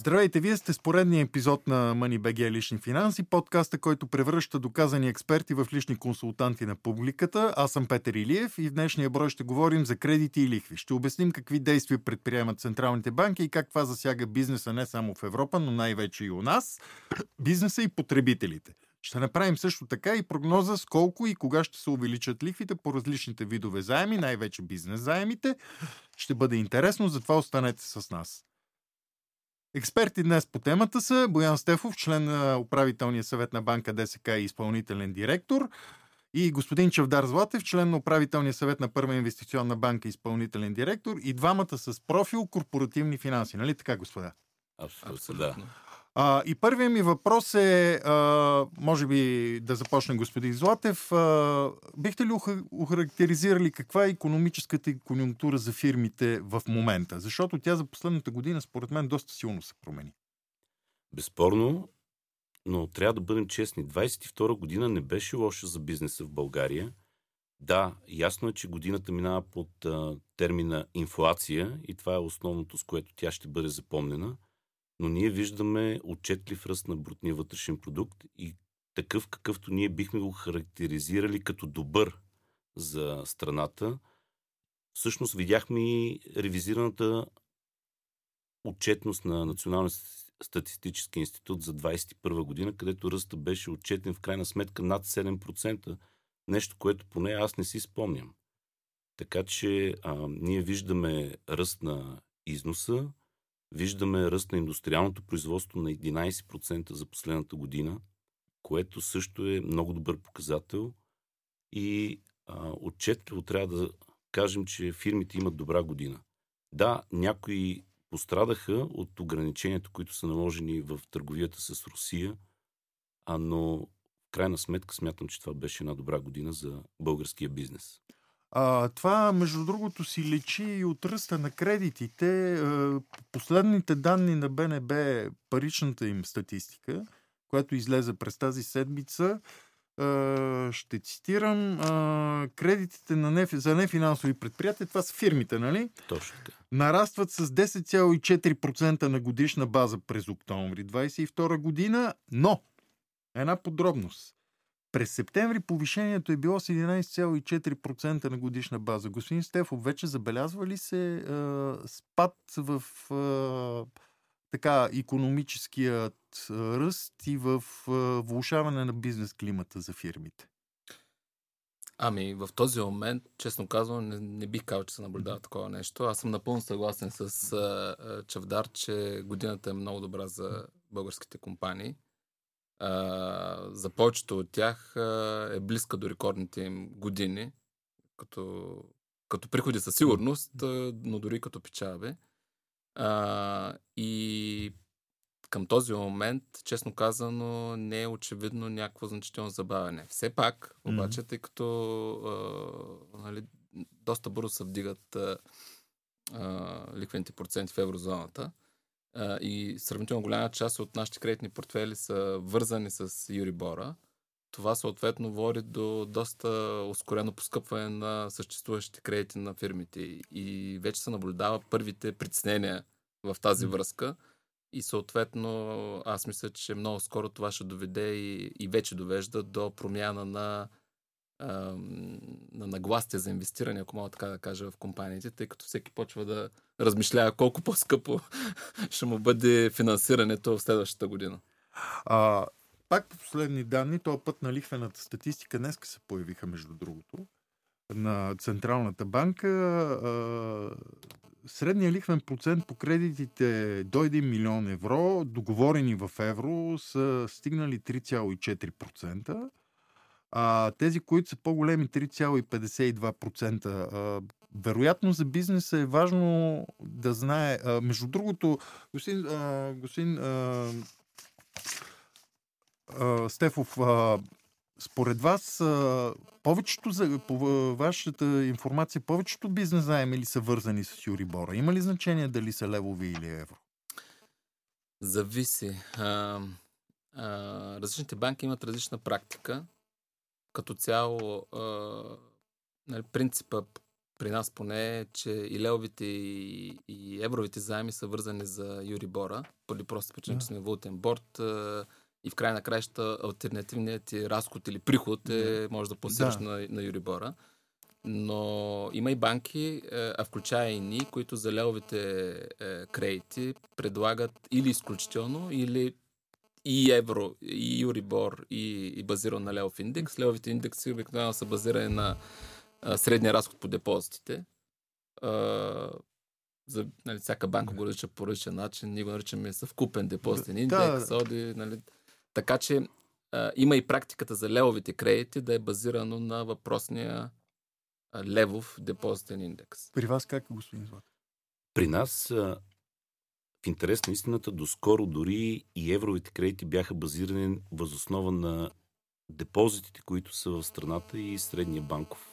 Здравейте, вие сте с поредния епизод на MoneyBG Лични финанси, подкаста, който превръща доказани експерти в лични консултанти на публиката. Аз съм Петър Илиев и в днешния брой ще говорим за кредити и лихви. Ще обясним какви действия предприемат централните банки и как това засяга бизнеса не само в Европа, но най-вече и у нас, бизнеса и потребителите. Ще направим също така и прогноза с колко и кога ще се увеличат лихвите по различните видове заеми, най-вече бизнес заемите. Ще бъде интересно, затова останете с нас. Експерти днес по темата са Боян Стефов, член на управителния съвет на банка ДСК и изпълнителен директор, и господин Чавдар Златев, член на управителния съвет на Първа инвестиционна банка и изпълнителен директор, и двамата с профил корпоративни финанси. Нали така, господа? Абсолютно, да. А, и първият ми въпрос е, а, може би да започне господин Златев, а, бихте ли охарактеризирали каква е економическата конюнктура за фирмите в момента? Защото тя за последната година, според мен, доста силно се промени. Безспорно, но трябва да бъдем честни. 22 година не беше лоша за бизнеса в България. Да, ясно е, че годината минава под а, термина инфлация и това е основното, с което тя ще бъде запомнена – но ние виждаме отчетлив ръст на брутния вътрешен продукт и такъв какъвто ние бихме го характеризирали като добър за страната. Всъщност видяхме и ревизираната отчетност на Националния статистически институт за 2021 година, където ръста беше отчетен в крайна сметка над 7%, нещо, което поне аз не си спомням. Така че а, ние виждаме ръст на износа, Виждаме ръст на индустриалното производство на 11% за последната година, което също е много добър показател и а, отчетливо трябва да кажем, че фирмите имат добра година. Да, някои пострадаха от ограниченията, които са наложени в търговията с Русия, а но в крайна сметка смятам, че това беше една добра година за българския бизнес. А, това, между другото, си лечи и от ръста на кредитите. А, последните данни на БНБ, паричната им статистика, която излезе през тази седмица, а, ще цитирам, кредитите на неф... за нефинансови предприятия, това са фирмите, нали? Точно така. Нарастват с 10,4% на годишна база през октомври 2022 година, но една подробност. През септември повишението е било с 11,4% на годишна база. Господин Стефов, вече забелязва ли се е, спад в е, така економическият ръст и в е, влушаване на бизнес климата за фирмите? Ами, в този момент, честно казвам, не, не бих казал, че се наблюдава такова нещо. Аз съм напълно съгласен с а, Чавдар, че годината е много добра за българските компании а, за повечето от тях а, е близка до рекордните им години, като, като приходи със сигурност, а, но дори като печалби. А, и към този момент, честно казано, не е очевидно някакво значително забавяне. Все пак, обаче, тъй като а, нали, доста бързо се вдигат а, а, ликвените проценти в еврозоната, и сравнително голяма част от нашите кредитни портфели са вързани с Юрибора. Това съответно води до доста ускорено поскъпване на съществуващите кредити на фирмите и вече се наблюдава първите притеснения в тази връзка. И съответно, аз мисля, че много скоро това ще доведе и, и вече довежда до промяна на на нагласите за инвестиране, ако мога така да кажа, в компаниите, тъй като всеки почва да размишлява колко по-скъпо ще му бъде финансирането в следващата година. А, пак по последни данни, този път на лихвената статистика днес се появиха, между другото, на Централната банка. А, средният лихвен процент по кредитите до 1 милион евро, договорени в евро, са стигнали 3,4%. А, тези, които са по-големи 3,52%. А, вероятно за бизнеса е важно да знае. А, между другото, господин, а, господин а, а, Стефов, а, според вас, а, повечето, за, по вашата информация, повечето бизнес заеми ли са вързани с Юрибора? Има ли значение дали са левови или евро? Зависи. А, а, различните банки имат различна практика като цяло а, нали, принципа при нас поне е, че и левовите и, и евровите заеми са вързани за Юрибора, поради просто причина, Да. че сме валутен борт а, и в край на краища альтернативният ти разход или приход е, може да пласираш Да. на, на Юрибора. Но има и банки, е, а включая и ни, които за левовите е, кредити предлагат или изключително, или и евро, и Юрибор, и, и базиран на левов индекс. Левовите индекси обикновено са базирани на а, средния разход по депозитите. А, за, нали, всяка банка го нарича по различен начин. Ние го наричаме съвкупен депозитен Да. индекс, оди, нали. Така че а, има и практиката за левовите кредити да е базирано на въпросния а, левов депозитен индекс. При вас как господин Златев? При нас, а, в интерес на истината, доскоро дори и евровите кредити бяха базирани възоснова на депозитите, които са в страната и средния банков.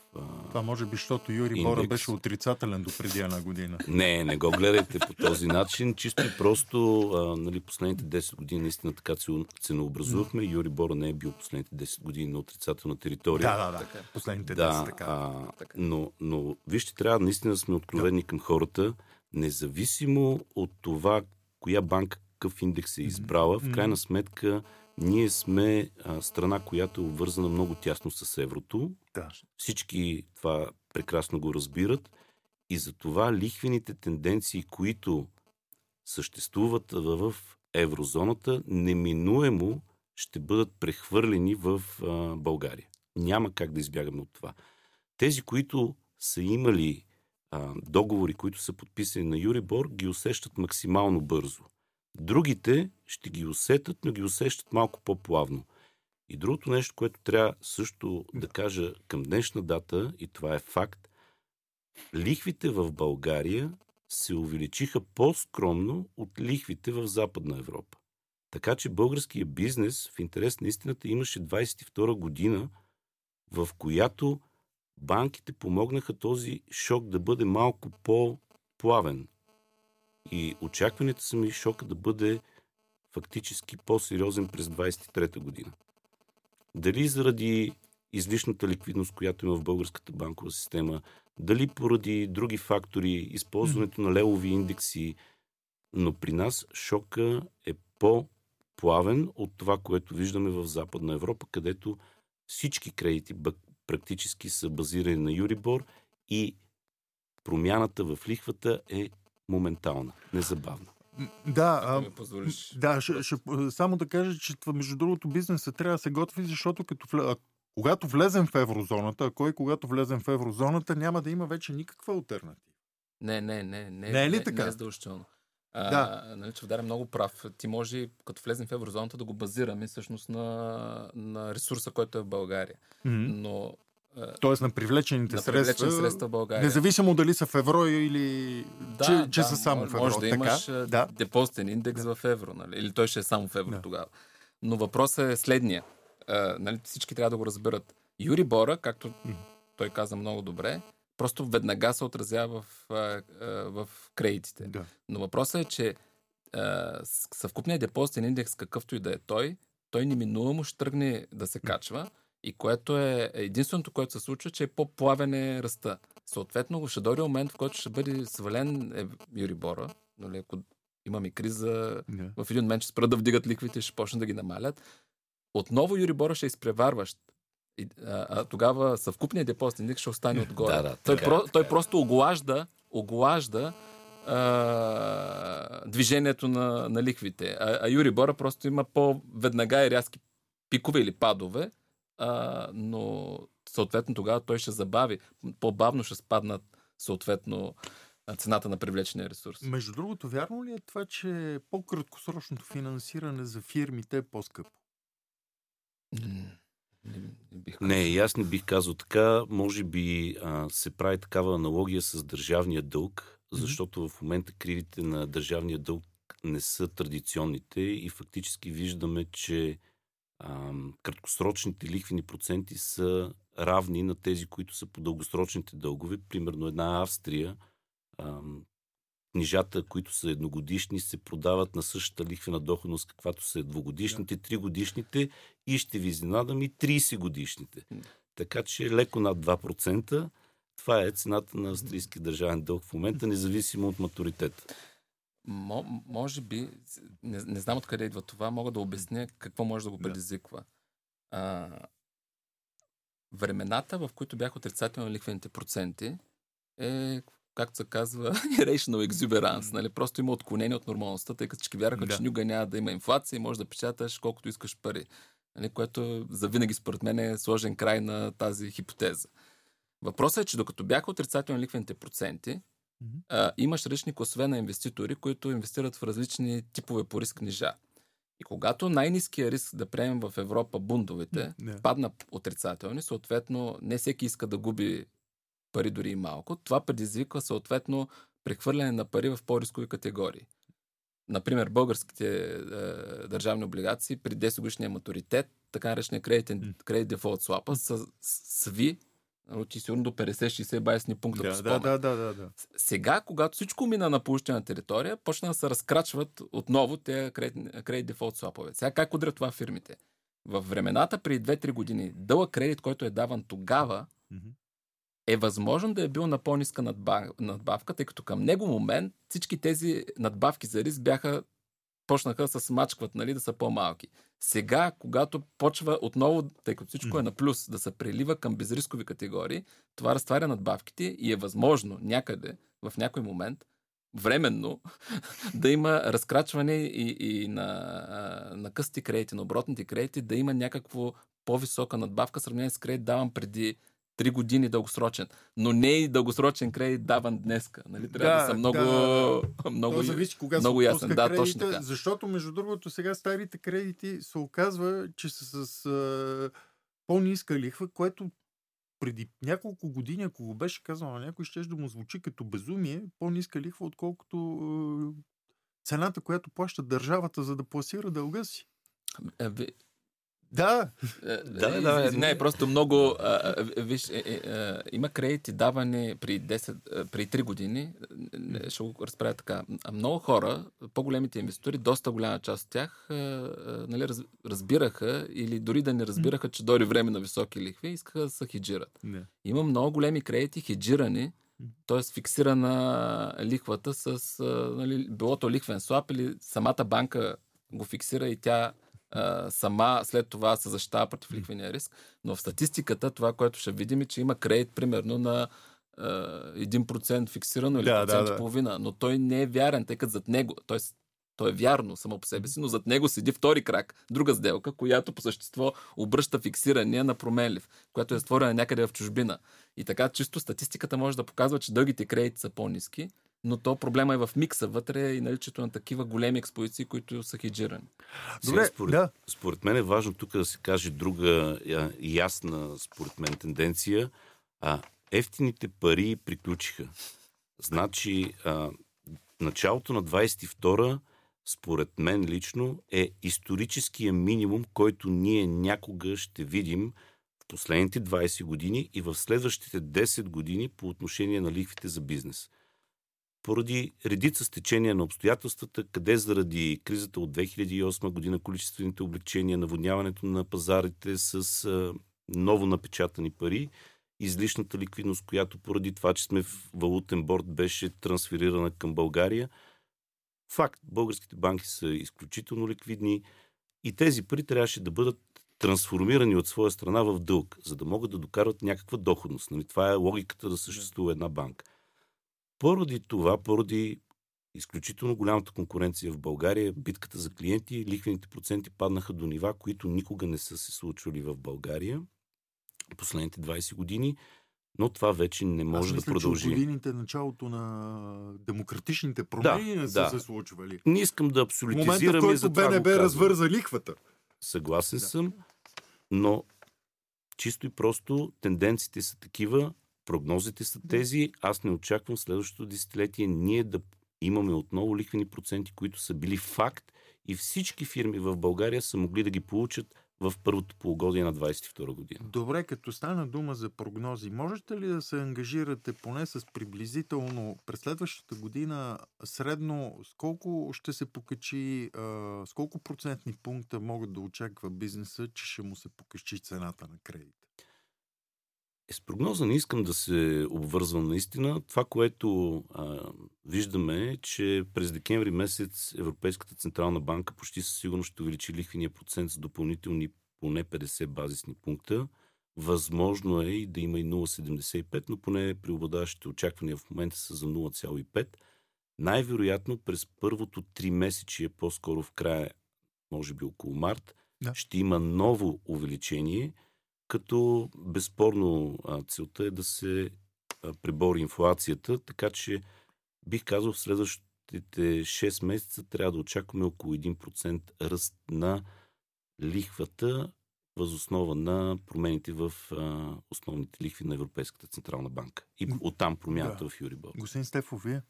Това може би, защото Юри Индекс. Бора беше отрицателен до преди една година. Не, не го гледайте по този начин. Чисто и просто, а, нали, последните 10 години наистина така цено- ценообразувахме. Юри Бора не е бил последните 10 години на отрицателна територия. Да, да, да. Така. Последните Да, 10 така. а, но, но вижте, трябва наистина да сме откровени към хората, независимо от това, коя банка какъв индекс е избрала, в крайна сметка ние сме а, страна, която е обвързана много тясно с еврото. Да. Всички това прекрасно го разбират и затова лихвените тенденции, които съществуват в еврозоната, неминуемо ще бъдат прехвърлени в а, България. Няма как да избягаме от това. Тези, които са имали а, договори, които са подписани на Юрибор, ги усещат максимално бързо. Другите ще ги усетят, но ги усещат малко по-плавно. И другото нещо, което трябва също да кажа към днешна дата, и това е факт, лихвите в България се увеличиха по-скромно от лихвите в Западна Европа. Така че българския бизнес, в интерес на истината, имаше 22 година, в която банките помогнаха този шок да бъде малко по-плавен. И очакванията са ми шока да бъде фактически по-сериозен през 23-та година. Дали заради излишната ликвидност, която има в българската банкова система, дали поради други фактори, използването на левови индекси, но при нас шока е по-плавен от това, което виждаме в Западна Европа, където всички кредити практически са базирани на Юрибор и промяната в лихвата е моментална, незабавна. Да, а, да ще, ще, само да кажа, че това, между другото бизнеса трябва да се готви, защото като когато влезем в еврозоната, а кой когато влезем в еврозоната, няма да има вече никаква альтернатива. Не, не, не. Не, Не е ли не, така? Не е задължително. А, Да. Нали, Чавдар е много прав. Ти може, като влезем в еврозоната, да го базираме всъщност на, на ресурса, който е в България. М. Но Тоест на привлечените на средства, привлечени средства в България. независимо дали са в евро или Да, че, че да, са само в евро. Може да така? имаш да. депозитен индекс в евро, нали? или той ще е само в евро Да. тогава. Но въпросът е следния. А, нали, всички трябва да го разберат. Юри Бора, както той каза много добре, просто веднага се отразява в, в кредитите. Да. Но въпросът е, че съвкупният депозитен индекс, какъвто и да е той, той неминуемо ще тръгне да се качва и което е единственото, което се случва, че е по-плавен е ръста. Съответно, ще дойде момент, в който ще бъде свален е, Юрибора, нали, ако имаме криза, Да. в един момент ще спрат да вдигат ликвите, ще почнат да ги намалят. Отново Юрибора ще е изпреварващ. И, а, а, тогава съвкупният депозитен индекс ще остане отгоре. Да, да, той, така е, про, така той просто оглажда, оглажда а, движението на, на ликвите. А, а Юрибора просто има по-веднага и рязки пикове или падове, а, но съответно тогава той ще забави. По-бавно ще спаднат съответно цената на привлечения ресурс. Между другото, вярно ли е това, че по-краткосрочното финансиране за фирмите е по-скъпо? Не, бих Не, и аз не бих казал така. Може би а, се прави такава аналогия с държавния дълг, защото в момента кривите на държавния дълг не са традиционните и фактически виждаме, че а, краткосрочните лихвени проценти са равни на тези, които са по дългосрочните дългове. Примерно една Австрия, а, книжата, които са едногодишни, се продават на същата лихвена доходност, каквато са двогодишните, тригодишните и ще ви изненадам и 30 годишните. М. Така че леко над 2%, Това е цената на австрийски държавен дълг в момента, независимо от матуритета. Мо, може би, не, не знам откъде идва това, мога да обясня какво може да го предизвиква. А, времената, в които бяха отрицателни лихвените проценти, е, както се казва, irrational exuberance. Нали? Просто има отклонение от нормалността, тъй като всички вярваха, да. че никога няма да има инфлация и може да печаташ колкото искаш пари. Нали? Което завинаги според мен е сложен край на тази хипотеза. Въпросът е, че докато бяха отрицателни ликвените проценти, mm-hmm. а, имаш различни класове на инвеститори, които инвестират в различни типове по риск книжа. И когато най-низкия риск да приемем в Европа бундовете yeah. падна отрицателни, съответно не всеки иска да губи пари дори и малко, това предизвиква съответно прехвърляне на пари в по-рискови категории. Например, българските е, държавни облигации при 10 годишния матуритет, така наречения кредитен, кредит дефолт слапа, са сви ти сигурно до 50-60 байсни пункта да, да, да, да, да, да. Сега, когато всичко мина на поощрена територия, почна да се разкрачват отново тези кредит дефолт слапове. Сега как удрят това фирмите? В времената при 2-3 години дълъг кредит, който е даван тогава, mm-hmm. Е възможно да е бил на по-ниска надбавка, тъй като към него момент всички тези надбавки за риск бяха почнаха да се смачкват, нали, да са по-малки. Сега, когато почва отново, тъй като всичко е на плюс, да се прелива към безрискови категории, това разтваря надбавките и е възможно някъде, в някой момент, временно, да има разкрачване и, и на, на късти кредити, на оборотните кредити, да има някакво по-висока надбавка, сравнение с кредит давам преди три години дългосрочен. Но не и дългосрочен кредит даван днеска. Нали? Трябва да, да са много, да, много, То зависи, кога много ясен. Да, кредита, точно така. Защото, между другото, сега старите кредити се оказва, че са с а, по-ниска лихва, което преди няколко години, ако го беше казал на някой, ще да му звучи като безумие, по-ниска лихва, отколкото цената, която плаща държавата, за да пласира дълга си. Да. Е, да, да, не, е просто много. А, виж, е, е, е, има кредити давани при 10, при 3 години. Ще го разправя така. Много хора, по-големите инвеститори, доста голяма част от тях, нали, раз, разбираха или дори да не разбираха, че дори време на високи лихви, искаха да се хеджират. Не. Има много големи кредити, хеджирани, т.е. фиксирана лихвата с нали, билото лихвен слаб или самата банка го фиксира и тя а, сама след това се защитава против ликвения риск. Но в статистиката това, което ще видим е, че има кредит примерно на 1% фиксирано или да, процент да, да. половина, но той не е вярен, тъй като зад него, т.е. то е вярно само по себе си, но зад него седи втори крак, друга сделка, която по същество обръща фиксирания на променлив, която е створена някъде в чужбина. И така чисто статистиката може да показва, че дългите кредити са по-низки, но то проблема е в микса вътре и наличието на такива големи експозиции, които са хеджирани. Добре, Сега, според, да. според мен е важно тук да се каже друга ясна, според мен, тенденция. А, ефтините пари приключиха. Значи, а, началото на 22-а, според мен лично, е историческия минимум, който ние някога ще видим в последните 20 години и в следващите 10 години по отношение на лихвите за бизнес поради редица стечения на обстоятелствата, къде заради кризата от 2008 година количествените облегчения, наводняването на пазарите с а, ново напечатани пари, излишната ликвидност, която поради това, че сме в валутен борт, беше трансферирана към България. Факт, българските банки са изключително ликвидни и тези пари трябваше да бъдат трансформирани от своя страна в дълг, за да могат да докарат някаква доходност. Нали? Това е логиката да съществува една банка. Поради това, поради изключително голямата конкуренция в България, битката за клиенти, лихвените проценти паднаха до нива, които никога не са се случвали в България последните 20 години, но това вече не може Аз мисля, да продължи. Че годините началото на демократичните промени да, не са да. се случвали. Не искам да абсолютизирам. Момента, в който БНБ развърза лихвата. Съгласен да. съм, но чисто и просто тенденциите са такива, Прогнозите са тези. Аз не очаквам следващото десетилетие ние да имаме отново лихвени проценти, които са били факт и всички фирми в България са могли да ги получат в първото полугодие на 22 година. Добре, като стана дума за прогнози, можете ли да се ангажирате поне с приблизително през следващата година средно с колко ще се покачи, с колко процентни пункта могат да очаква бизнеса, че ще му се покачи цената на кредита? Е, с прогноза не искам да се обвързвам наистина. Това, което а, виждаме е, че през декември месец Европейската Централна банка почти със сигурност ще увеличи лихвения процент с допълнителни поне 50 базисни пункта. Възможно е и да има и 0,75, но поне преобладаващите очаквания в момента са за 0,5. Най-вероятно през първото три месечие, по-скоро в края, може би около март, да. ще има ново увеличение, като безспорно целта е да се прибори инфлацията, така че бих казал в следващите 6 месеца трябва да очакваме около 1% ръст на лихвата възоснова на промените в а, основните лихви на Европейската Централна банка. И оттам промяната да. в Юрибор. Господин Стефов, вие?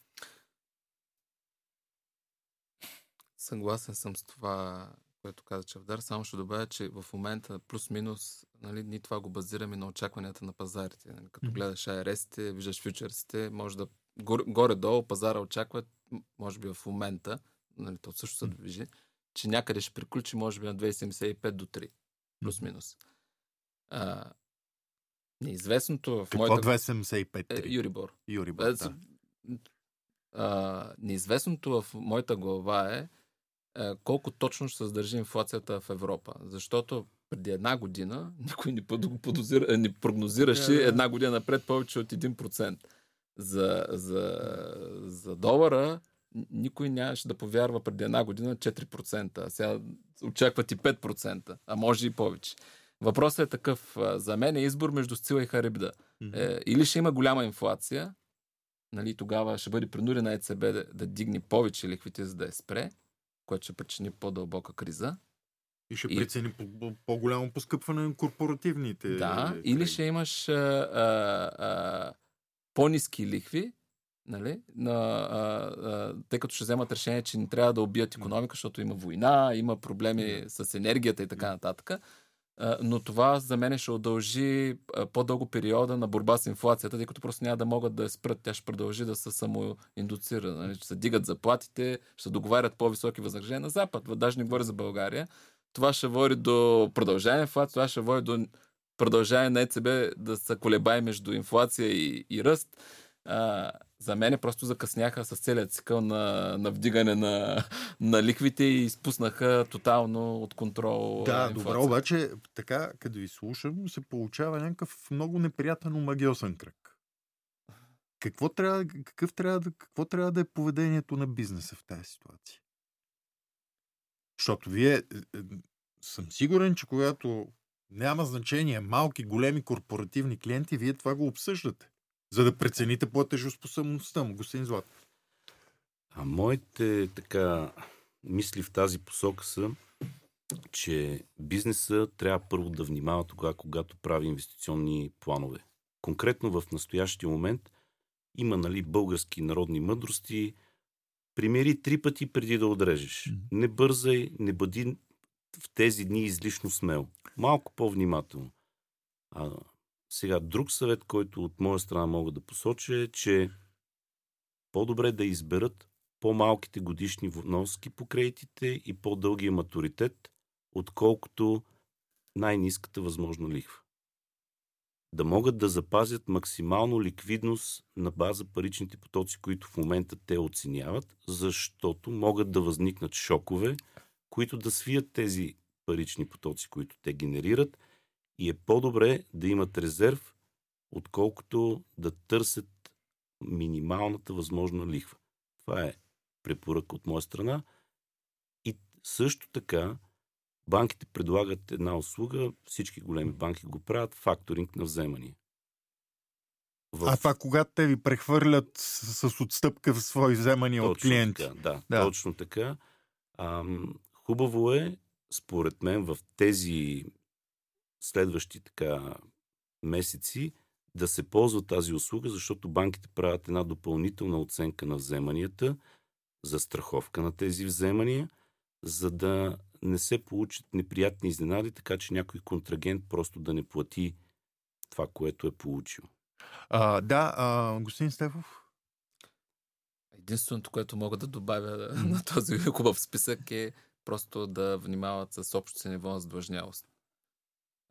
Съгласен съм с това, което каза Чавдар. Само ще добавя, че в момента плюс-минус нали, ние това го базираме на очакванията на пазарите. Нали, като mm-hmm. гледаш ARS-те, виждаш фьючерсите, може да горе-долу пазара очаква, може би в момента, нали, то също се движи, че някъде ще приключи може би на 2,75 до 3 плюс-минус. А, неизвестното в Какво моята... 2,75? Е, Юрибор. Юрибор, да. А, неизвестното в моята глава е е, колко точно ще се задържи инфлацията в Европа. Защото преди една година никой не, подозира, не прогнозираше yeah, yeah. една година напред повече от 1%. За, за, за долара никой нямаше да повярва преди една година 4%, а сега очакват и 5%, а може и повече. Въпросът е такъв. За мен е избор между Сцила и Харибда. Mm-hmm. Е, или ще има голяма инфлация, нали, тогава ще бъде принудена ЕЦБ да, да дигне повече лихвите, за да я спре, което ще причини по-дълбока криза. И ще прецени и... по-голямо поскъпване на корпоративните. Да, кредити. или ще имаш а, а, а, по-низки лихви, нали, на, а, а, тъй като ще вземат решение, че не трябва да убият економика, защото има война, има проблеми с енергията и така нататък. Но това за мен ще удължи по-дълго периода на борба с инфлацията, тъй като просто няма да могат да я спрат. Тя ще продължи да се самоиндуцира. Нали, ще се дигат заплатите, ще договарят по-високи възнаграждения на Запад. Даже не говоря за България. Това ще води до продължение инфлация, това ще води до продължение на ЕЦБ да се колебае между инфлация и, и ръст. А, за мен просто закъсняха с целият цикъл на, на вдигане на, на ликвите и изпуснаха тотално от контрол. Да, инфлация. добре, обаче така, като ви слушам, се получава някакъв много неприятен омагиосен кръг. Какво трябва, какъв трябва, какво трябва да е поведението на бизнеса в тази ситуация? Защото вие, е, е, съм сигурен, че когато няма значение малки, големи корпоративни клиенти, вие това го обсъждате за да прецените платежоспособността му, господин Злат? А моите така мисли в тази посока са, че бизнеса трябва първо да внимава тогава, когато прави инвестиционни планове. Конкретно в настоящия момент има нали, български народни мъдрости. Примери три пъти преди да отрежеш. Не бързай, не бъди в тези дни излишно смел. Малко по-внимателно. А, сега, друг съвет, който от моя страна мога да посоча е, че по-добре да изберат по-малките годишни вноски по кредитите и по-дългия матуритет, отколкото най-низката възможна лихва. Да могат да запазят максимално ликвидност на база паричните потоци, които в момента те оценяват, защото могат да възникнат шокове, които да свият тези парични потоци, които те генерират и е по-добре да имат резерв, отколкото да търсят минималната възможна лихва. Това е препоръка от моя страна. И също така банките предлагат една услуга, всички големи банки го правят, факторинг на вземания. В... А това когато те ви прехвърлят с, с отстъпка в свои вземания точно от клиенти. Така, да, да, точно така. Ам, хубаво е, според мен, в тези следващи така месеци да се ползва тази услуга, защото банките правят една допълнителна оценка на вземанията, за страховка на тези вземания, за да не се получат неприятни изненади, така че някой контрагент просто да не плати това, което е получил. А, да, а, господин Стефов? Единственото, което мога да добавя на този хубав списък е просто да внимават с общото си ниво на задлъжнялост.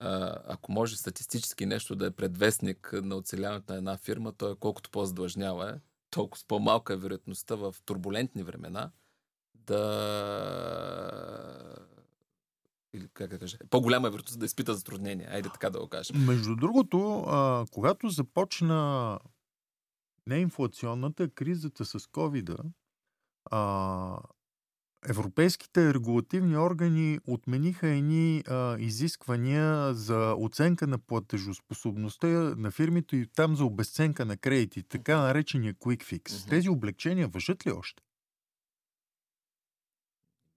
Ако може статистически нещо да е предвестник на оцеляването на една фирма, то е колкото по-задлъжнява е, толкова по-малка е вероятността в турбулентни времена да или как да кажа, по-голяма е вероятността да изпита затруднения. Айде така да го кажем. Между другото, а, когато започна неинфлационната кризата с covid европейските регулативни органи отмениха едни а, изисквания за оценка на платежоспособността на фирмите и там за обесценка на кредити, така наречения quick fix. Mm-hmm. Тези облегчения въжат ли още?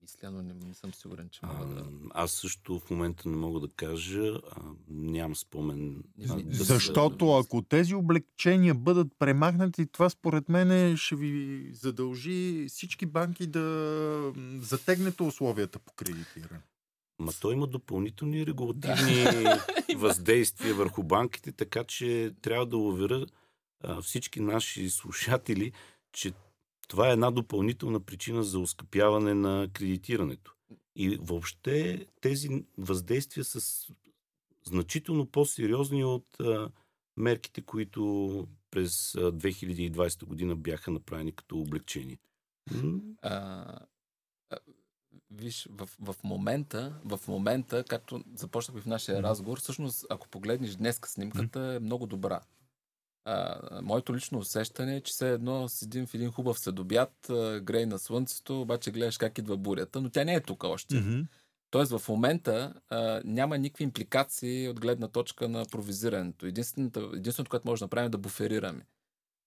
Мисля, но не, не съм сигурен, че мога да... Аз също в момента не мога да кажа, а, нямам спомен. А, да Защото ако тези облегчения бъдат премахнати, това според мен ще ви задължи всички банки да затегнете условията по кредитиране. Ма той има допълнителни регулативни въздействия върху банките, така че трябва да уверя всички наши слушатели, че това е една допълнителна причина за ускъпяване на кредитирането. И въобще тези въздействия са значително по-сериозни от а, мерките, които през 2020 година бяха направени като облегчение. А, а, виж, в, в, момента, в момента, както започнахме в нашия разговор, всъщност, ако погледнеш днеска снимката, е много добра. А, моето лично усещане е, че все едно седим в един хубав следобят, грей на слънцето, обаче гледаш как идва бурята, но тя не е тук още. Mm-hmm. Тоест в момента а, няма никакви импликации от гледна точка на провизирането. Единственото, единственото което може да направим е да буферираме.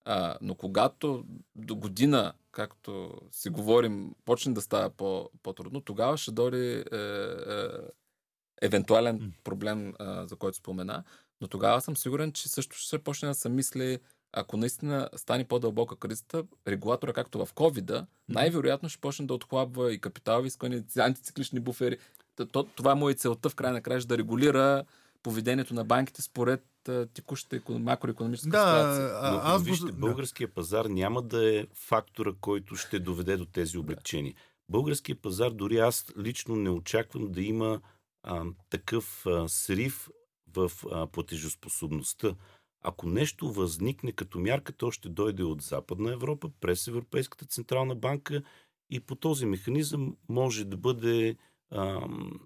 А, но когато до година, както си говорим, почне да става по, по-трудно, тогава ще дойде е, е, евентуален проблем, а, за който спомена. Но тогава съм сигурен, че също ще почне да се мисли, ако наистина стане по-дълбока кризата, регулатора, както в covid най-вероятно ще почне да отхлабва и капиталови искания, антициклични буфери. Това му е целта в край на края да регулира поведението на банките според текущата макроекономическа да, ситуация. А, аз вижте, българския пазар няма да е фактора, който ще доведе до тези облегчения. Българския пазар, дори аз лично не очаквам да има а, такъв а, срив в а, платежоспособността. Ако нещо възникне като мярка, то ще дойде от Западна Европа, през Европейската Централна банка и по този механизъм може да бъде ам,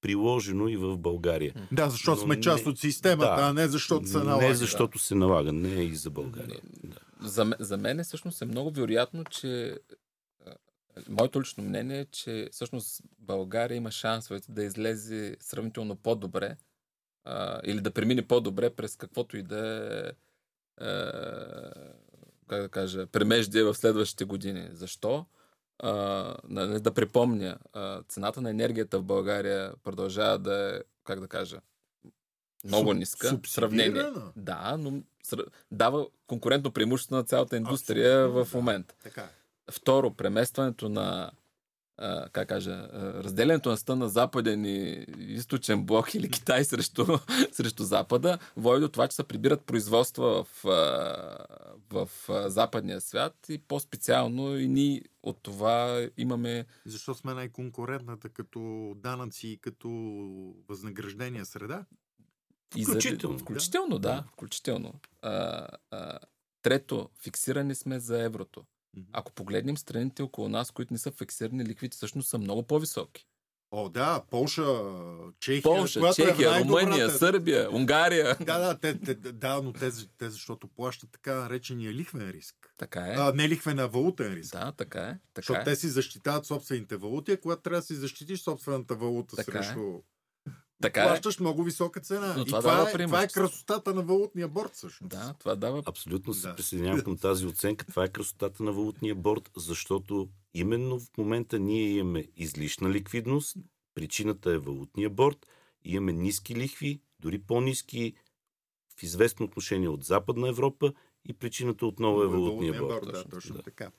приложено и в България. Да, защото Но сме не, част от системата, да, а не защото се налага. Не защото се налага, не и за България. Да. За, за мен всъщност е много вероятно, че моето лично мнение е, че всъщност България има шансовете да излезе сравнително по-добре а, или да премине по-добре през каквото и да е, как да кажа, премеждие в следващите години. Защо? А, да припомня, а, цената на енергията в България продължава да е, как да кажа, много ниска. Сравнение. Да, но дава конкурентно преимущество на цялата индустрия Абсолютно, в момента. Да. Така. Е. Второ, преместването на а, как кажа, разделянето на стън на западен и източен блок или Китай срещу, срещу Запада води до това, че се прибират производства в, в, западния свят и по-специално и ние от това имаме... Защо сме най-конкурентната като данъци и като възнаграждения среда? Включително. За, включително, да. да включително. А, а, трето, фиксирани сме за еврото. Ако погледнем страните около нас, които не са фиксирани, ликвидите всъщност са много по-високи. О, да, Полша, Чехия, Полша, е Чехия, е Румъния, Сърбия, Унгария. Да, да, те, те, да но те, те защото плащат така наречения лихвен риск. Така е. А, не лихвен, а валутен риск. Да, така е. Така защото е. те си защитават собствените валути, а когато трябва да си защитиш собствената валута така е. срещу... Е. Така е. плащаш много висока цена. Но това, и това, е, това е красотата на валутния борт също. Да, това дава. Абсолютно се да. присъединявам към тази оценка. Това е красотата на валутния борт, защото именно в момента ние имаме излишна ликвидност, причината е валутния борт, имаме ниски лихви, дори по-низки в известно отношение от Западна Европа и причината отново е валутния борт. борт. Да, точно да. така.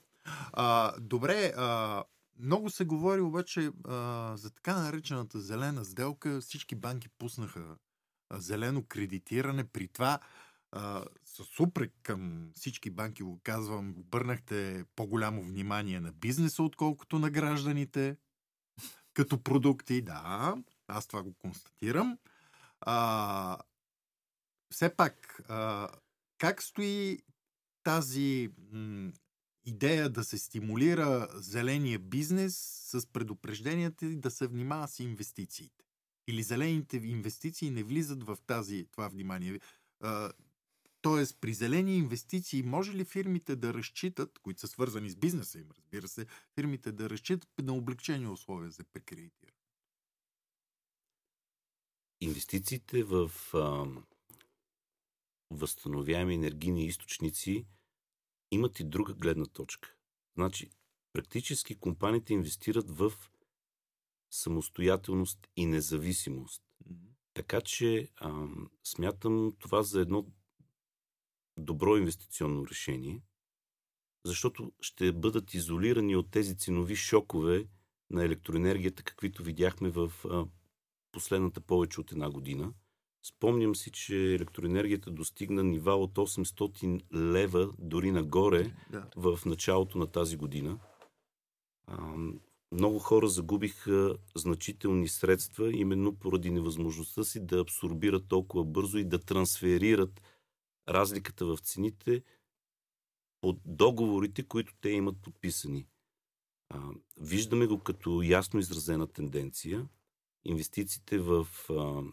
А, добре, а, много се говори обаче а, за така наречената зелена сделка. Всички банки пуснаха а, зелено кредитиране. При това а, с упрек към всички банки го казвам, обърнахте по-голямо внимание на бизнеса, отколкото на гражданите като продукти. Да, аз това го констатирам. А, все пак, а, как стои тази м- идея да се стимулира зеления бизнес с предупрежденията да се внимава с инвестициите? Или зелените инвестиции не влизат в тази, това внимание? А, Тоест, при зелени инвестиции може ли фирмите да разчитат, които са свързани с бизнеса им, разбира се, фирмите да разчитат на облегчени условия за прекредитиране? Инвестициите в а, възстановяеми енергийни източници имат и друга гледна точка. Значи, практически компаниите инвестират в самостоятелност и независимост. Mm-hmm. Така че а, смятам това за едно добро инвестиционно решение, защото ще бъдат изолирани от тези ценови шокове на електроенергията, каквито видяхме в а, последната повече от една година. Спомням си, че електроенергията достигна нива от 800 лева дори нагоре да. в началото на тази година. А, много хора загубиха значителни средства, именно поради невъзможността си да абсорбират толкова бързо и да трансферират разликата в цените от договорите, които те имат подписани. А, виждаме го като ясно изразена тенденция. Инвестициите в а,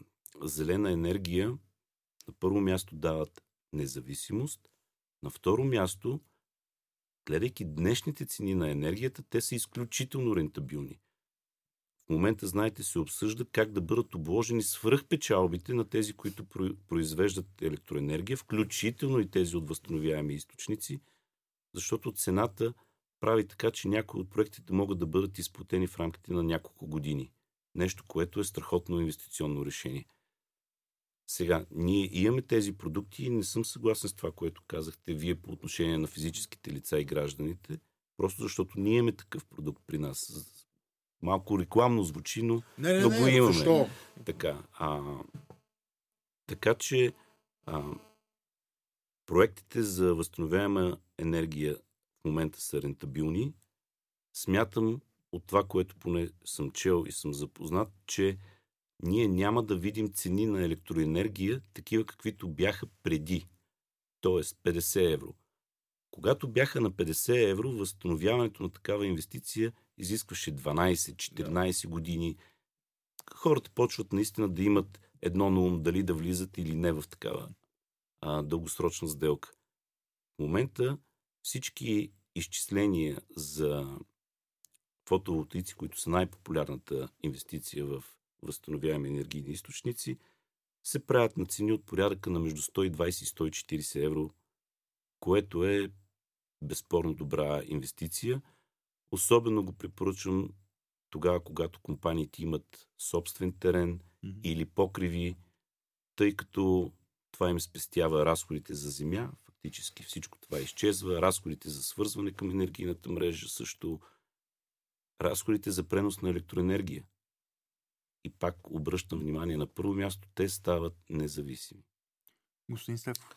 зелена енергия на първо място дават независимост, на второ място, гледайки днешните цени на енергията, те са изключително рентабилни. В момента, знаете, се обсъжда как да бъдат обложени свръхпечалбите на тези, които произвеждат електроенергия, включително и тези от възстановяеми източници, защото цената прави така, че някои от проектите могат да бъдат изплатени в рамките на няколко години. Нещо, което е страхотно инвестиционно решение. Сега, ние имаме тези продукти и не съм съгласен с това, което казахте вие по отношение на физическите лица и гражданите, просто защото ние имаме такъв продукт при нас Малко рекламно звучи, но, не, не, но не, го имаме. Защо? Така, а, така че а, проектите за възстановяема енергия в момента са рентабилни. Смятам от това, което поне съм чел и съм запознат, че ние няма да видим цени на електроенергия, такива каквито бяха преди. Тоест 50 евро. Когато бяха на 50 евро, възстановяването на такава инвестиция – изискваше 12-14 да. години. Хората почват наистина да имат едно на ум, дали да влизат или не в такава а, дългосрочна сделка. В момента всички изчисления за фотоволтаици, които са най-популярната инвестиция в възстановяеми енергийни източници, се правят на цени от порядъка на между 120 и 140 евро, което е безспорно добра инвестиция – Особено го препоръчвам тогава, когато компаниите имат собствен терен mm-hmm. или покриви, тъй като това им спестява разходите за земя, фактически всичко това изчезва, разходите за свързване към енергийната мрежа също, разходите за пренос на електроенергия. И пак обръщам внимание на първо място, те стават независими. Господин Стефов.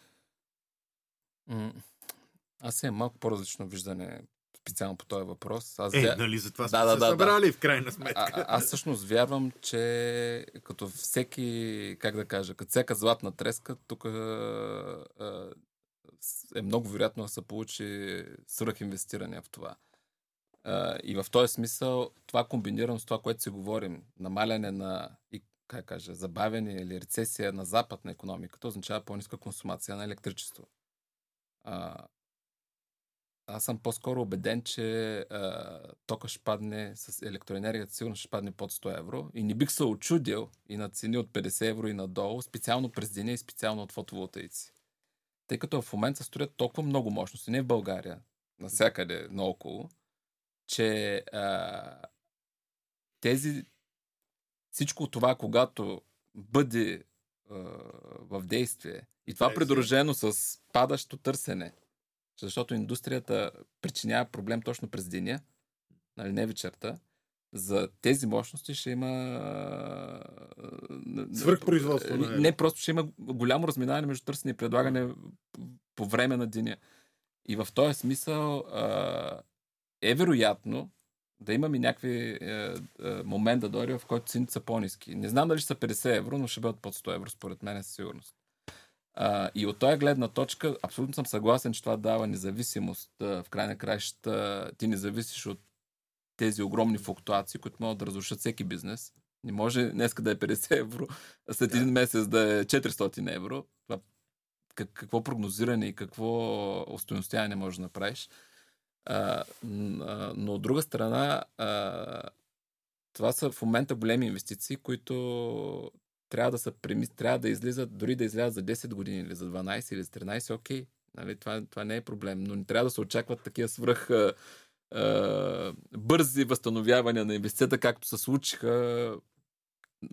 Аз имам малко по-различно виждане специално по този въпрос. Аз е, вя... нали за това да, сме да, се да, събрали да. в крайна сметка. А, аз всъщност вярвам, че като всеки, как да кажа, като всяка златна треска, тук е много вероятно да се получи свръхинвестиране в това. И в този смисъл, това комбинирано с това, което си говорим, намаляне на как кажа, забавяне или рецесия на запад на економиката, означава по-ниска консумация на електричество аз съм по-скоро убеден, че а, тока ще падне с електроенергията, сигурно ще падне под 100 евро. И не бих се очудил и на цени от 50 евро и надолу, специално през деня и специално от фотоволтаици. Тъй като в момента строят толкова много мощности, не в България, навсякъде наоколо, че а, тези всичко това, когато бъде а, в действие и това придружено с падащо търсене, защото индустрията причинява проблем точно през деня, нали, не вечерта. За тези мощности ще има... Свърхпроизводство. Не, не, просто ще има голямо разминаване между търсене и предлагане по време на деня. И в този смисъл е вероятно, да имаме някакви е, е, момент да дойде, в който цените са по-низки. Не знам дали ще са 50 евро, но ще бъдат под 100 евро, според мен със сигурност. А, и от този гледна точка, абсолютно съм съгласен, че това дава независимост. В крайна краща ти не зависиш от тези огромни флуктуации, които могат да разрушат всеки бизнес. Не може днеска да е 50 евро, а след един месец да е 400 евро. Това, какво прогнозиране и какво устойностяване можеш да направиш. А, но от друга страна, а, това са в момента големи инвестиции, които трябва да, са, трябва да излизат, дори да излязат за 10 години или за 12 или за 13, окей. Нали, това, това не е проблем, но не трябва да се очакват такива свръх а, а, бързи възстановявания на инвестицията, както се случиха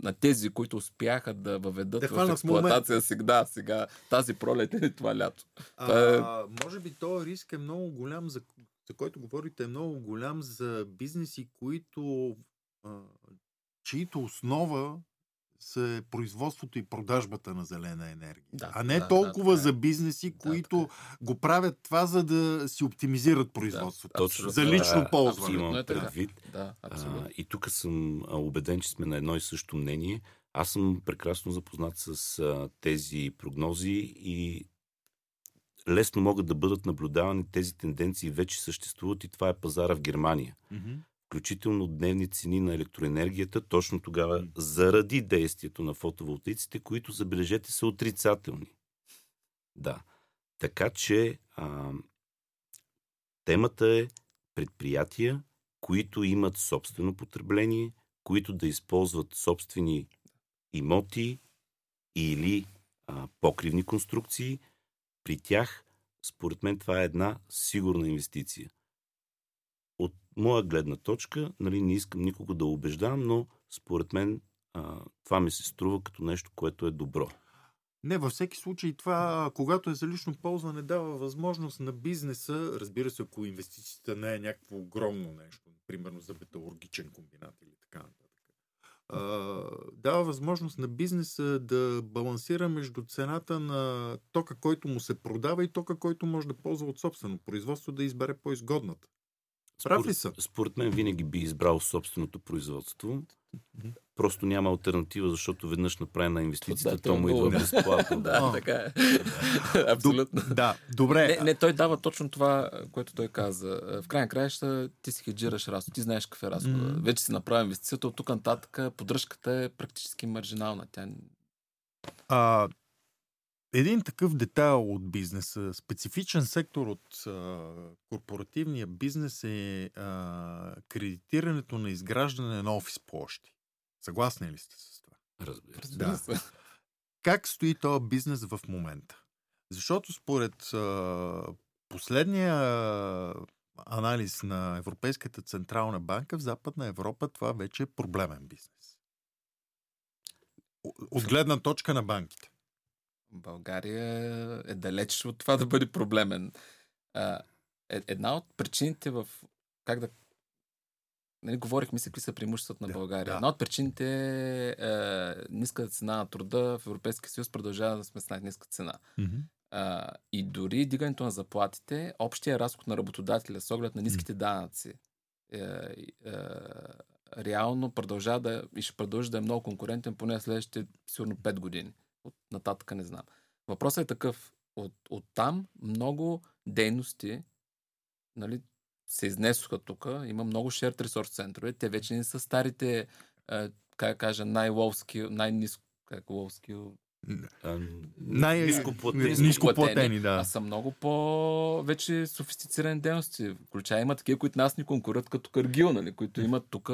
на тези, които успяха да въведат да в експлуатация сега, сега, тази пролет или това лято. А, това е... Може би този риск е много голям, за, за който говорите, е много голям за бизнеси, които а, чието основа с производството и продажбата на зелена енергия. Да, а не да, толкова да, за бизнеси, да, които да, го правят това, за да си оптимизират производството. Да, точно, за лично да, ползване. Имам е предвид. Да, а, и тук съм убеден, че сме на едно и също мнение. Аз съм прекрасно запознат с а, тези прогнози и лесно могат да бъдат наблюдавани тези тенденции вече съществуват и това е пазара в Германия. Mm-hmm включително дневни цени на електроенергията, точно тогава заради действието на фотоволтиците, които, забележете, са отрицателни. Да. Така че а, темата е предприятия, които имат собствено потребление, които да използват собствени имоти или а, покривни конструкции. При тях, според мен, това е една сигурна инвестиция. Моя гледна точка, нали, не искам никого да убеждавам, но според мен а, това ми се струва като нещо, което е добро. Не, във всеки случай това, когато е за лично ползване, дава възможност на бизнеса, разбира се, ако инвестицията не е някакво огромно нещо, примерно за металургичен комбинат или така нататък, дава възможност на бизнеса да балансира между цената на тока, който му се продава и тока, който може да ползва от собствено производство, да избере по-изгодната. Прав ли са? Според мен винаги би избрал собственото производство. Просто няма альтернатива, защото веднъж направена инвестицията, то му идва безплатно. да, така е. Абсолютно. Да, добре. Не, не, той дава точно това, което той каза. В крайна краища ти си хеджираш разход, ти знаеш какъв е разхода. Mm-hmm. Вече си направи инвестицията, от тук нататък поддръжката е практически маржинална. Тя... А, един такъв детайл от бизнеса, специфичен сектор от а, корпоративния бизнес е а, кредитирането на изграждане на офис площи. Съгласни ли сте с това? Разбира се. Да. Как стои този бизнес в момента? Защото според а, последния анализ на Европейската централна банка в Западна Европа това вече е проблемен бизнес. От гледна точка на банките. България е далеч от това да бъде проблемен. Е, една от причините в... Как да... Нали, говорихме си какви са преимуществата на България. Да. Една от причините е, е ниска цена на труда в Европейския съюз продължава да сме с най-ниска цена. Mm-hmm. А, и дори дигането на заплатите, общия разход на работодателя с оглед на ниските mm-hmm. данъци, е, е, реално продължава да и ще продължи да е много конкурентен поне следващите сигурно 5 години от нататък не знам. Въпросът е такъв. От, от там много дейности нали, се изнесоха тук. Има много shared resource центрове. Те вече не са старите, е, как кажа, най-ловски, най-низко, как ловски, най-низкоплатени, да. А са много по вече софистицирани дейности. Включая има такива, които нас ни конкурират като Каргил, нали, които имат тук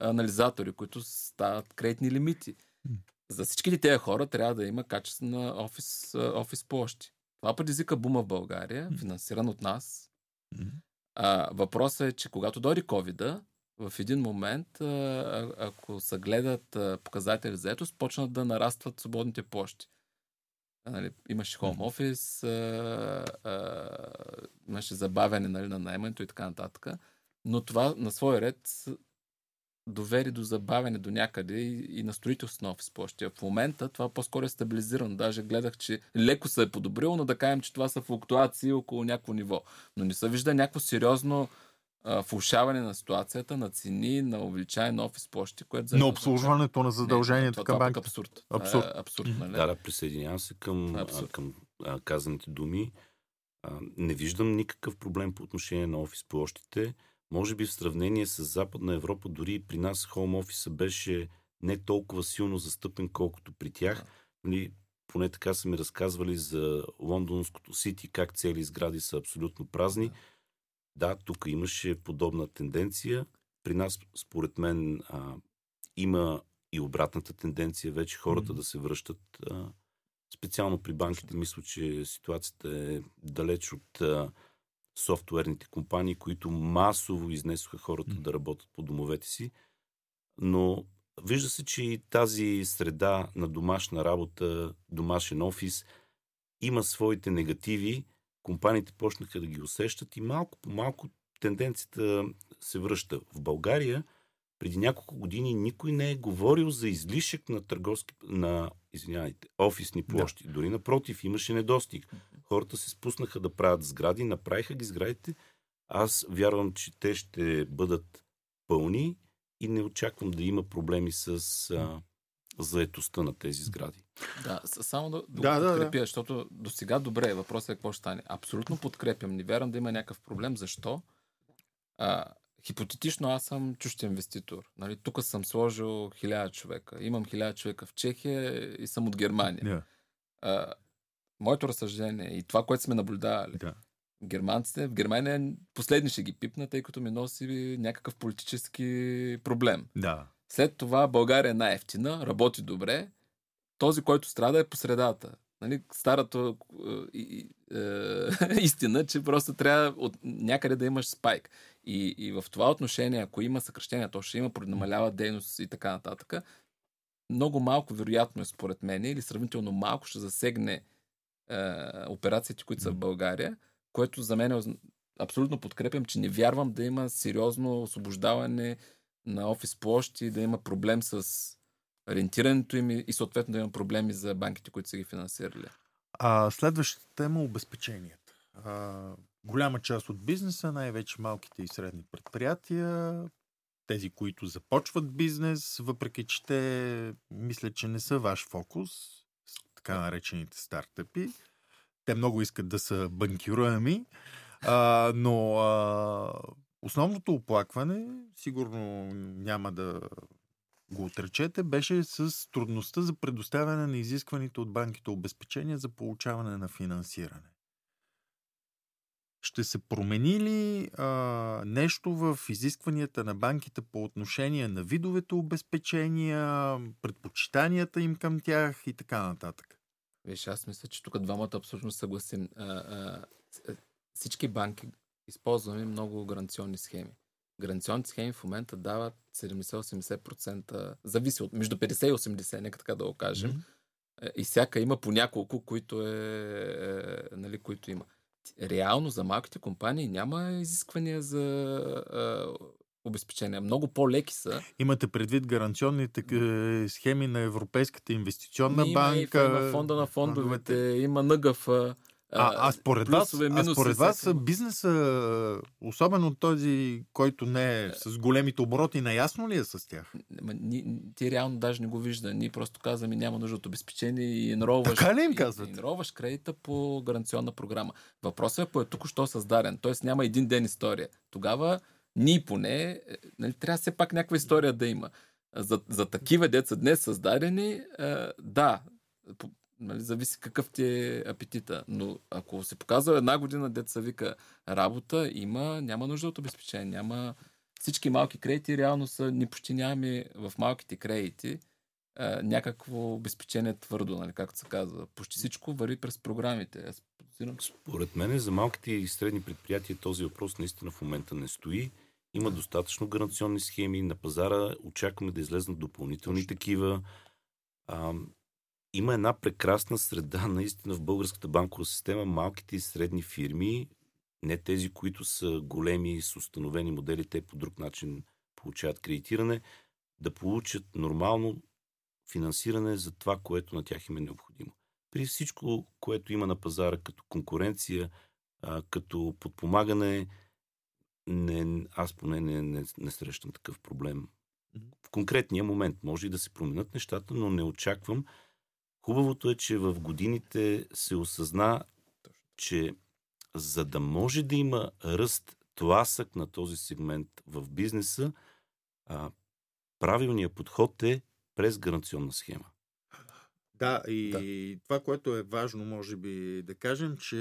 анализатори, които стават кредитни лимити за всичките тези хора трябва да има качествена офис, офис площи. Това предизвика бума в България, финансиран от нас. А, въпросът е, че когато дойде covid в един момент, а, ако се гледат а, показатели за етост, почнат да нарастват свободните площи. А, нали, имаше а, а, имаше забавяне нали, на наймането и така нататък. Но това на свой ред довери до забавяне до някъде и, и на строителство на офис площи. В момента това по-скоро е стабилизирано. Даже гледах, че леко се е подобрило, но да кажем, че това са флуктуации около някакво ниво. Но не се вижда някакво сериозно а, влушаване на ситуацията, на цени, на увеличаване на офис площи, което на обслужването на задълженията не, към банките. Абсурд. Абсурд. А, абсурд нали? Да, да, присъединявам се към, а, към а, казаните думи. А, не виждам никакъв проблем по отношение на офис площите. Може би в сравнение с Западна Европа, дори при нас хоум офиса беше не толкова силно застъпен, колкото при тях. Нали, поне така са ми разказвали за лондонското Сити, как цели сгради са абсолютно празни. Да, да тук имаше подобна тенденция. При нас, според мен, а, има и обратната тенденция вече хората mm-hmm. да се връщат. А, специално при банките, мисля, че ситуацията е далеч от а, софтуерните компании, които масово изнесоха хората да работят по домовете си. Но Вижда се, че и тази среда на домашна работа, домашен офис има своите негативи. Компаниите почнаха да ги усещат и малко по малко тенденцията се връща. В България преди няколко години никой не е говорил за излишък на търговски, на, извинявайте, офисни площи. Да. Дори напротив, имаше недостиг. Хората се спуснаха да правят сгради, направиха ги сградите. Аз вярвам, че те ще бъдат пълни и не очаквам да има проблеми с а, заетостта на тези сгради. Да, само да, да, да подкрепя, да. защото до сега добре, въпросът е какво ще стане. Абсолютно подкрепям, не вярвам да има някакъв проблем. Защо? А, хипотетично аз съм чущ инвеститор. Нали, тук съм сложил хиляда човека. Имам хиляда човека в Чехия и съм от Германия. Yeah. А, моето разсъждение и това, което сме наблюдавали, yeah германците. В Германия последни ще ги пипна, тъй като ми носи някакъв политически проблем. Да. След това България е най-ефтина, работи добре. Този, който страда е по средата. Нали, старата е, е, истина, че просто трябва от някъде да имаш спайк. И, и в това отношение, ако има съкръщения, то ще има, намалява дейност и така нататък. Много малко, вероятно е според мен, или сравнително малко ще засегне е, операциите, които са в България което за мен е абсолютно подкрепям, че не вярвам да има сериозно освобождаване на офис площи, да има проблем с ориентирането им и съответно да има проблеми за банките, които са ги финансирали. А следващата тема обезпеченията. А, голяма част от бизнеса, най-вече малките и средни предприятия, тези, които започват бизнес, въпреки че те мисля, че не са ваш фокус, така наречените стартъпи, те много искат да са банкируеми, а, но а, основното оплакване, сигурно няма да го отречете, беше с трудността за предоставяне на изискваните от банките обезпечения за получаване на финансиране. Ще се промени ли а, нещо в изискванията на банките по отношение на видовете обезпечения, предпочитанията им към тях и така нататък? Виж, аз мисля, че тук двамата абсолютно съгласим. А, а, всички банки използваме много гаранционни схеми. Гаранционни схеми в момента дават 70-80%, зависи от между 50 и 80, нека така да го кажем. Mm-hmm. И всяка има по няколко, които, е, е, нали, които има. Реално за малките компании няма изисквания за е, обезпечения. Много по-леки са. Имате предвид гаранционните схеми на Европейската инвестиционна има банка. Има фонда на фондовете, има НГФ. А, а според вас, а според вас бизнеса, особено този, който не е с големите обороти, наясно ли е с тях? Ти реално даже не го вижда. Ние просто казваме няма нужда от обезпечение и нароваш, така ли им казват? И, и кредита по гаранционна програма. Въпросът е, е тук що създаден. Тоест няма един ден история. Тогава ние поне, е, нали, трябва все пак някаква история да има. За, за такива деца днес създадени, а, да, нали, зависи какъв ти е апетита. Но ако се показва една година деца вика работа, има, няма нужда от обезпечение, няма всички малки кредити реално са, ни почти нямаме в малките кредити а, някакво обезпечение твърдо, нали, както се казва. Почти всичко върви през програмите. Аз Според мен за малките и средни предприятия този въпрос наистина в момента не стои. Има достатъчно гаранционни схеми на пазара. Очакваме да излезнат допълнителни такива. Има една прекрасна среда наистина в българската банкова система. Малките и средни фирми, не тези, които са големи с установени модели, те по друг начин получават кредитиране, да получат нормално финансиране за това, което на тях им е необходимо. При всичко, което има на пазара като конкуренция, като подпомагане, не, аз поне не, не, не срещам такъв проблем. В конкретния момент може и да се променят нещата, но не очаквам. Хубавото е, че в годините се осъзна, че за да може да има ръст, тласък на този сегмент в бизнеса, правилният подход е през гаранционна схема. Да, и да. това, което е важно, може би да кажем, че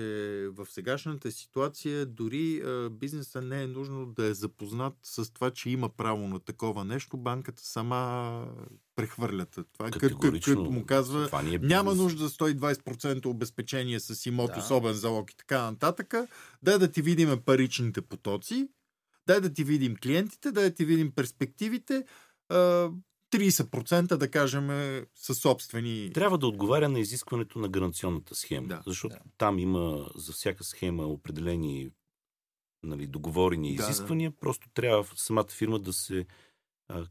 в сегашната ситуация дори а, бизнеса не е нужно да е запознат с това, че има право на такова нещо. Банката сама прехвърляте. Това като, като му казва, това е няма нужда 120% обезпечение с имот, да. особен залог и така нататък. Дай да ти видим паричните потоци, дай да ти видим клиентите, дай да ти видим перспективите. 30% да кажем са собствени. Трябва да отговаря на изискването на гаранционната схема. Да, защото да. там има за всяка схема определени нали, договорени да, изисквания. Да. Просто трябва самата фирма да се а,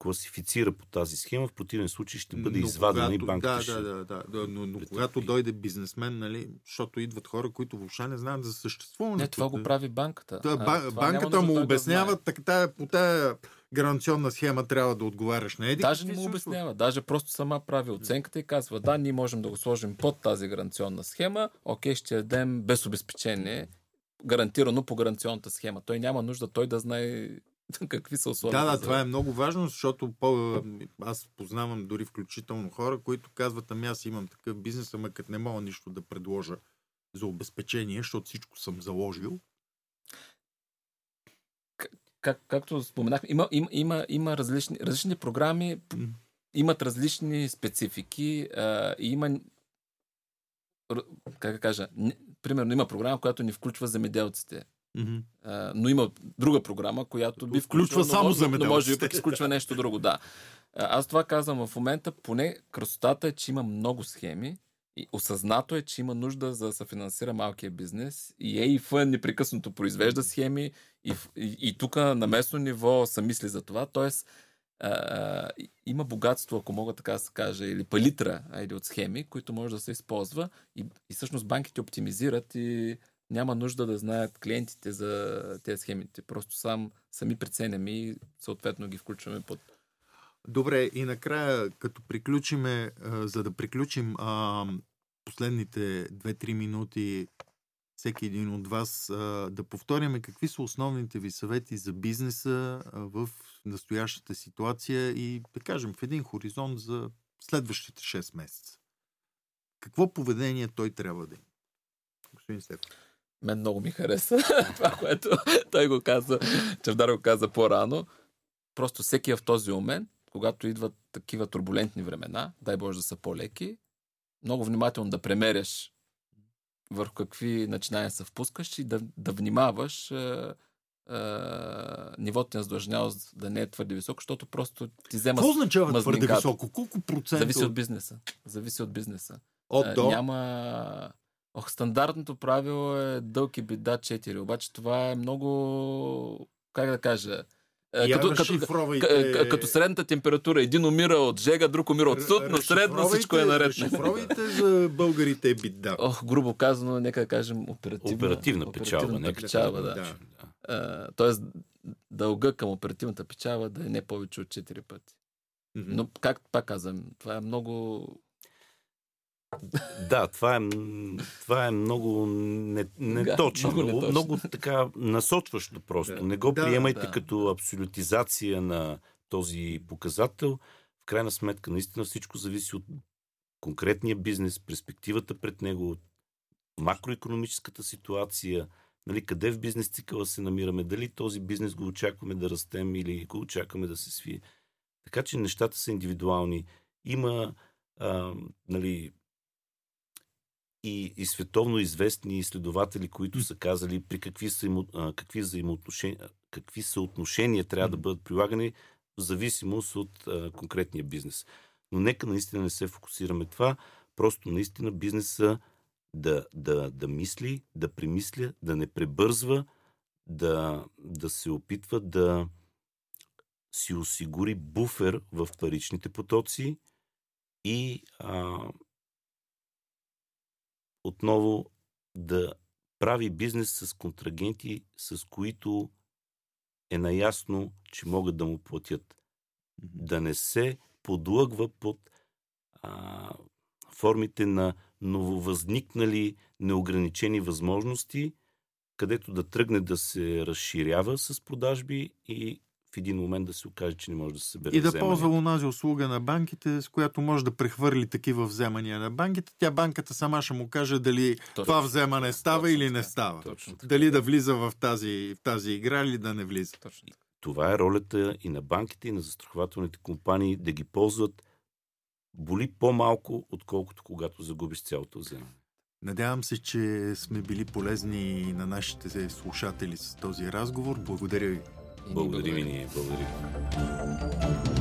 класифицира по тази схема, в противен случай ще бъде но извадена когато, и банката да, ще... Да, да, да, да, но, но когато дойде бизнесмен, нали, защото идват хора, които въобще не знаят за съществуването. Не, това го прави банката. Да, а, банката му обяснява, да така, по тая гаранционна схема трябва да отговаряш на еди. Даже не му обяснява, даже просто сама прави оценката и казва, да, ние можем да го сложим под тази гаранционна схема, окей, ще дадем без обезпечение, гарантирано по гаранционната схема. Той няма нужда той да знае какви са условията. Да, да, това е много важно, защото по, аз познавам дори включително хора, които казват, ами аз имам такъв бизнес, ама като не мога нищо да предложа за обезпечение, защото всичко съм заложил. Как, както споменах, има, има, има, има различни, различни програми, mm. имат различни специфики а, и има как да кажа, не, примерно има програма, която ни включва земеделците. Mm-hmm. А, но има друга програма, която би включва само за но може би изключва нещо друго, да. Аз това казвам в момента, поне красотата е, че има много схеми и осъзнато е, че има нужда за да се финансира малкия бизнес и ЕИФ непрекъснато произвежда схеми и, и, и тук на местно ниво са мисли за това, т.е. има богатство, ако мога така да се кажа, или палитра или от схеми, които може да се използва и, и всъщност банките оптимизират и няма нужда да знаят клиентите за тези схемите. Просто сам, сами преценяме и съответно ги включваме под... Добре, и накрая, като приключиме, за да приключим последните 2-3 минути, всеки един от вас, да повторяме какви са основните ви съвети за бизнеса в настоящата ситуация и, да кажем, в един хоризонт за следващите 6 месеца. Какво поведение той трябва да има? Господин Стефан. Мен много ми хареса това, което той го каза, Чавдар го каза по-рано. Просто всеки е в този момент, когато идват такива турбулентни времена, дай Боже да са по-леки, много внимателно да премеряш върху какви начинания се впускаш и да, да внимаваш е, е, нивото на задлъжнялост да не е твърде високо, защото просто ти взема. Какво означава твърде високо? Колко процента? Зависи от бизнеса. Зависи от бизнеса. От до? Няма Ох, стандартното правило е дълг и беда 4, обаче това е много, как да кажа, е, Я като, като, като средната температура. Един умира от жега, друг умира от студ, но средно всичко е наред. Разшифровайте за българите е бида. Ох, грубо казано, нека кажем оперативна, оперативна печалба. Нека печалба, да. да. да. тоест, дълга към оперативната печалба да е не повече от 4 пъти. Mm-hmm. Но, как пак казвам, това е много да, това е, това е много неточно. Не много, много така насочващо просто. Да. Не го да, приемайте да. като абсолютизация на този показател. В крайна сметка, наистина всичко зависи от конкретния бизнес, перспективата пред него, от макроекономическата ситуация, нали, къде в бизнес цикъла се намираме, дали този бизнес го очакваме да растем или го очакваме да се свие. Така че нещата са индивидуални. Има а, нали, и, и световно известни изследователи, които са казали при какви, са, какви, взаимоотношения, какви съотношения трябва да бъдат прилагани в зависимост от а, конкретния бизнес. Но нека наистина не се фокусираме това, просто наистина бизнеса да, да, да мисли, да примисля, да не пребързва, да, да се опитва да си осигури буфер в паричните потоци и а, отново да прави бизнес с контрагенти, с които е наясно, че могат да му платят. Да не се подлъгва под а, формите на нововъзникнали неограничени възможности, където да тръгне да се разширява с продажби и в един момент да се окаже, че не може да се събере И да вземания. ползва онази услуга на банките, с която може да прехвърли такива вземания на банките. Тя банката сама ще му каже дали Точно. това вземане става Точно или не става. Точно. Дали да влиза в тази, в тази игра или да не влиза. Точно. Това е ролята и на банките, и на застрахователните компании да ги ползват боли по-малко, отколкото когато загубиш цялото вземане. Надявам се, че сме били полезни на нашите слушатели с този разговор. Благодаря ви. И ние Благодарим и ние. Благодарим.